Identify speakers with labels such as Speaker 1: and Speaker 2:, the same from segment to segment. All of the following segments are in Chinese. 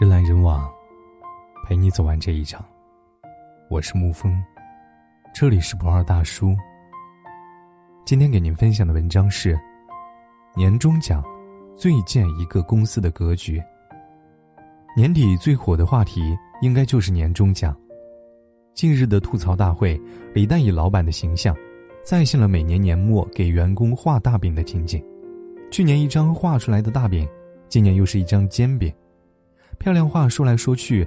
Speaker 1: 人来人往，陪你走完这一场。我是沐风，这里是不二大叔。今天给您分享的文章是：年终奖最见一个公司的格局。年底最火的话题应该就是年终奖。近日的吐槽大会，李诞以老板的形象，再现了每年年末给员工画大饼的情景。去年一张画出来的大饼，今年又是一张煎饼。漂亮话说来说去，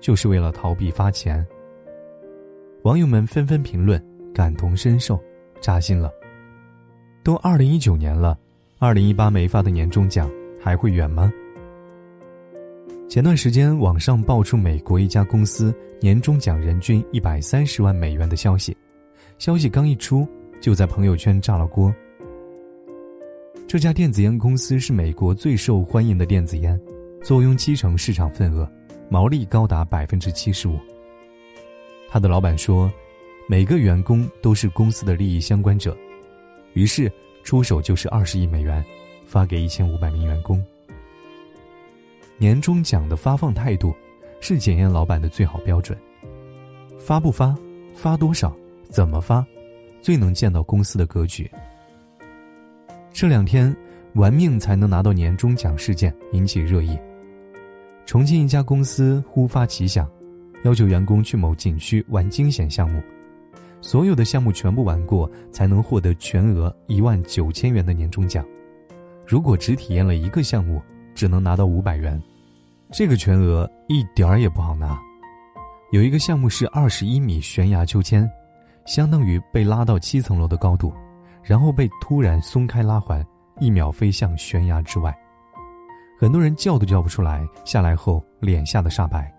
Speaker 1: 就是为了逃避发钱。网友们纷纷评论，感同身受，扎心了。都二零一九年了，二零一八没发的年终奖还会远吗？前段时间网上爆出美国一家公司年终奖人均一百三十万美元的消息，消息刚一出，就在朋友圈炸了锅。这家电子烟公司是美国最受欢迎的电子烟。坐拥七成市场份额，毛利高达百分之七十五。他的老板说：“每个员工都是公司的利益相关者。”于是出手就是二十亿美元，发给一千五百名员工。年终奖的发放态度，是检验老板的最好标准。发不发，发多少，怎么发，最能见到公司的格局。这两天，玩命才能拿到年终奖事件引起热议。重庆一家公司忽发奇想，要求员工去某景区玩惊险项目，所有的项目全部玩过才能获得全额一万九千元的年终奖。如果只体验了一个项目，只能拿到五百元。这个全额一点儿也不好拿。有一个项目是二十一米悬崖秋千，相当于被拉到七层楼的高度，然后被突然松开拉环，一秒飞向悬崖之外。很多人叫都叫不出来，下来后脸吓得煞白。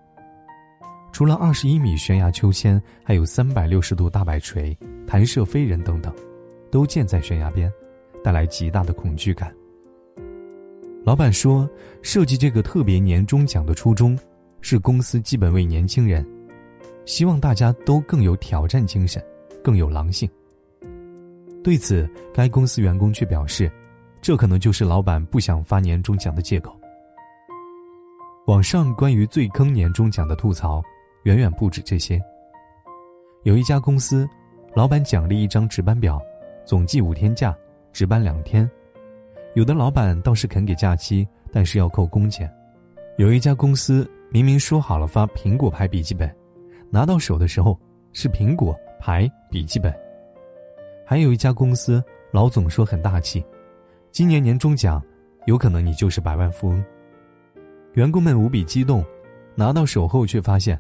Speaker 1: 除了二十一米悬崖秋千，还有三百六十度大摆锤、弹射飞人等等，都建在悬崖边，带来极大的恐惧感。老板说，设计这个特别年终奖的初衷，是公司基本为年轻人，希望大家都更有挑战精神，更有狼性。对此，该公司员工却表示。这可能就是老板不想发年终奖的借口。网上关于最坑年终奖的吐槽，远远不止这些。有一家公司，老板奖励一张值班表，总计五天假，值班两天。有的老板倒是肯给假期，但是要扣工钱。有一家公司明明说好了发苹果牌笔记本，拿到手的时候是苹果牌笔记本。还有一家公司，老总说很大气。今年年终奖，有可能你就是百万富翁。员工们无比激动，拿到手后却发现，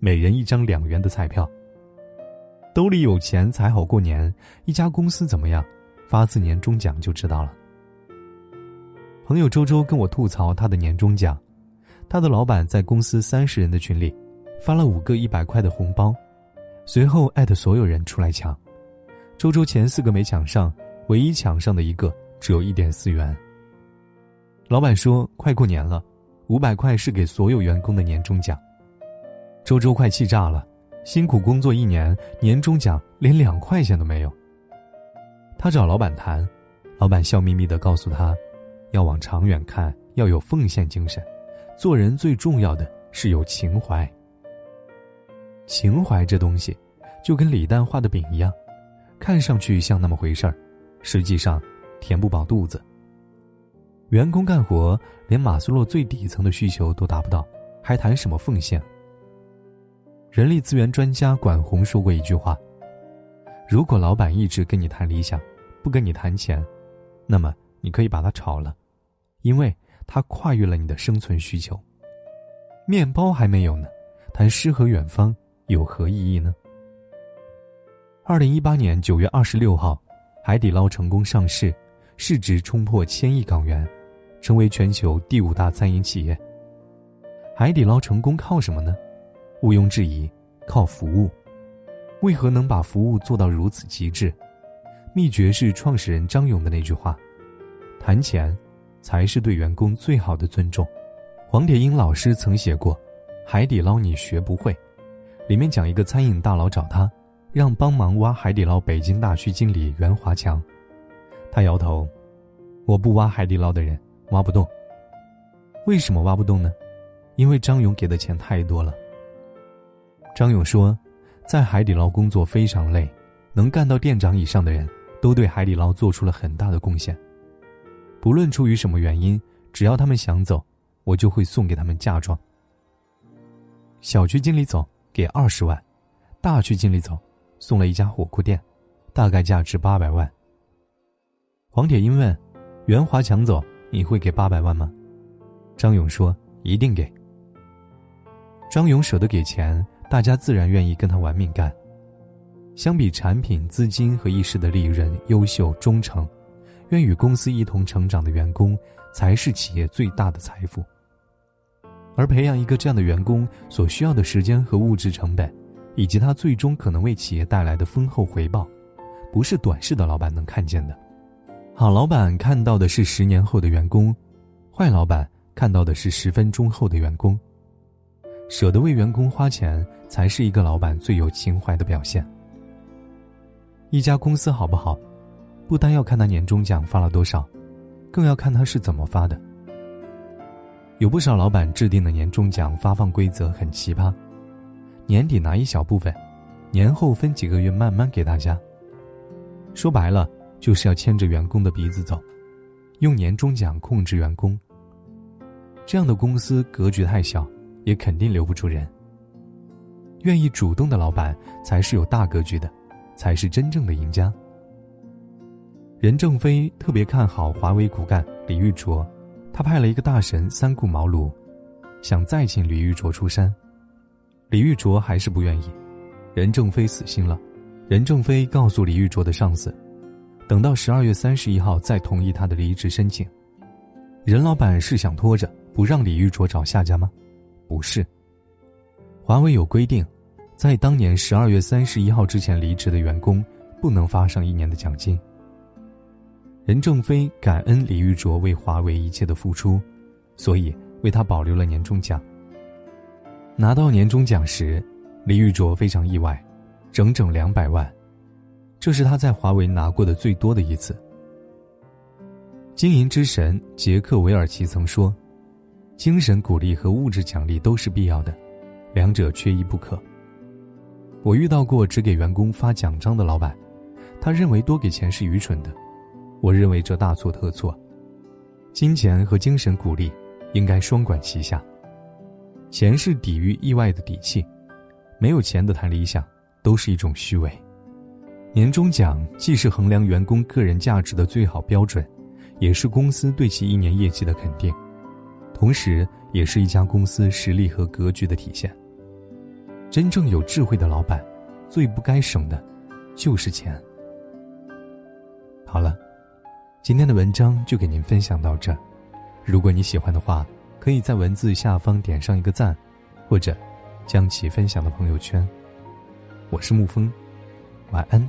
Speaker 1: 每人一张两元的彩票。兜里有钱才好过年，一家公司怎么样，发次年终奖就知道了。朋友周周跟我吐槽他的年终奖，他的老板在公司三十人的群里，发了五个一百块的红包，随后艾特所有人出来抢。周周前四个没抢上，唯一抢上的一个。只有一点四元。老板说：“快过年了，五百块是给所有员工的年终奖。”周周快气炸了，辛苦工作一年，年终奖连两块钱都没有。他找老板谈，老板笑眯眯的告诉他：“要往长远看，要有奉献精神，做人最重要的是有情怀。情怀这东西，就跟李诞画的饼一样，看上去像那么回事儿，实际上……”填不饱肚子。员工干活连马斯洛最底层的需求都达不到，还谈什么奉献？人力资源专家管红说过一句话：“如果老板一直跟你谈理想，不跟你谈钱，那么你可以把他炒了，因为他跨越了你的生存需求。面包还没有呢，谈诗和远方有何意义呢？”二零一八年九月二十六号，海底捞成功上市。市值冲破千亿港元，成为全球第五大餐饮企业。海底捞成功靠什么呢？毋庸置疑，靠服务。为何能把服务做到如此极致？秘诀是创始人张勇的那句话：“谈钱，才是对员工最好的尊重。”黄铁英老师曾写过《海底捞你学不会》，里面讲一个餐饮大佬找他，让帮忙挖海底捞北京大区经理袁华强。他摇头，我不挖海底捞的人，挖不动。为什么挖不动呢？因为张勇给的钱太多了。张勇说，在海底捞工作非常累，能干到店长以上的人，都对海底捞做出了很大的贡献。不论出于什么原因，只要他们想走，我就会送给他们嫁妆。小区经理走给二十万，大区经理走送了一家火锅店，大概价值八百万。黄铁英问：“袁华抢走，你会给八百万吗？”张勇说：“一定给。”张勇舍得给钱，大家自然愿意跟他玩命干。相比产品、资金和一时的利润，优秀、忠诚。愿与公司一同成长的员工，才是企业最大的财富。而培养一个这样的员工所需要的时间和物质成本，以及他最终可能为企业带来的丰厚回报，不是短视的老板能看见的。好老板看到的是十年后的员工，坏老板看到的是十分钟后的员工。舍得为员工花钱，才是一个老板最有情怀的表现。一家公司好不好？不单要看他年终奖发了多少，更要看他是怎么发的。有不少老板制定的年终奖发放规则很奇葩，年底拿一小部分，年后分几个月慢慢给大家。说白了，就是要牵着员工的鼻子走，用年终奖控制员工。这样的公司格局太小，也肯定留不住人。愿意主动的老板才是有大格局的，才是真正的赢家。任正非特别看好华为骨干李玉卓，他派了一个大神三顾茅庐，想再请李玉卓出山，李玉卓还是不愿意，任正非死心了。任正非告诉李玉卓的上司，等到十二月三十一号再同意他的离职申请。任老板是想拖着不让李玉卓找下家吗？不是。华为有规定，在当年十二月三十一号之前离职的员工，不能发上一年的奖金。任正非感恩李玉卓为华为一切的付出，所以为他保留了年终奖。拿到年终奖时，李玉卓非常意外，整整两百万，这是他在华为拿过的最多的一次。经营之神杰克韦尔奇曾说：“精神鼓励和物质奖励都是必要的，两者缺一不可。”我遇到过只给员工发奖章的老板，他认为多给钱是愚蠢的。我认为这大错特错，金钱和精神鼓励应该双管齐下。钱是抵御意外的底气，没有钱的谈理想都是一种虚伪。年终奖既是衡量员工个人价值的最好标准，也是公司对其一年业绩的肯定，同时也是一家公司实力和格局的体现。真正有智慧的老板，最不该省的，就是钱。好了。今天的文章就给您分享到这，如果你喜欢的话，可以在文字下方点上一个赞，或者将其分享到朋友圈。我是沐风，晚安，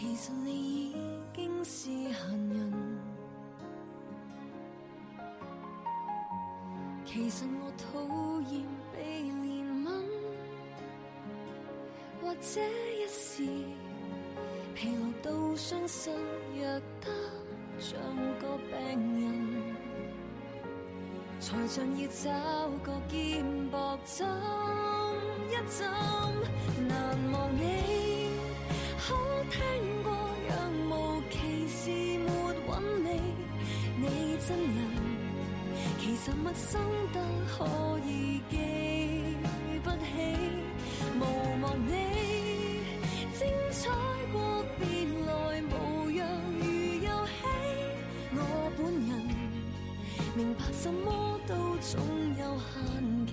Speaker 2: 其实你已经是闲人。其实我讨厌被怜悯，或者一时。疲劳到伤心，弱得像个病人，才像要找个肩膊枕一枕。人陌生得可以记不起，无忘你精彩过，别来无恙如游戏。我本人明白什么都总有限期。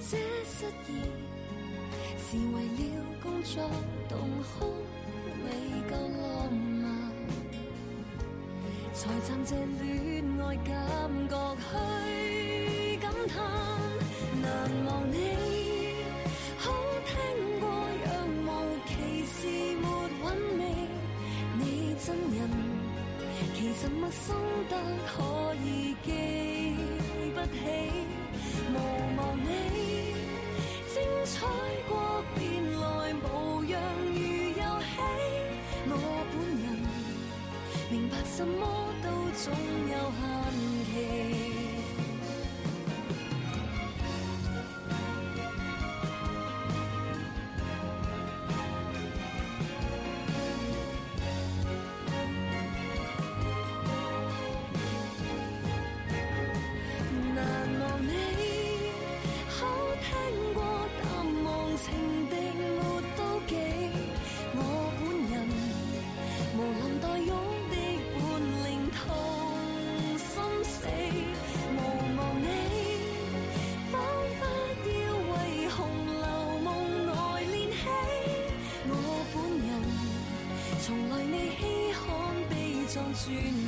Speaker 2: 这失意，是为了工作动空，未够浪漫，才暂借恋爱感觉去感叹。难忘你，好听过若无其事没韵味，你真人其实陌生得可以记不起。无望你，精彩过便来，无恙如游戏。我本人明白，什么都总有限期。我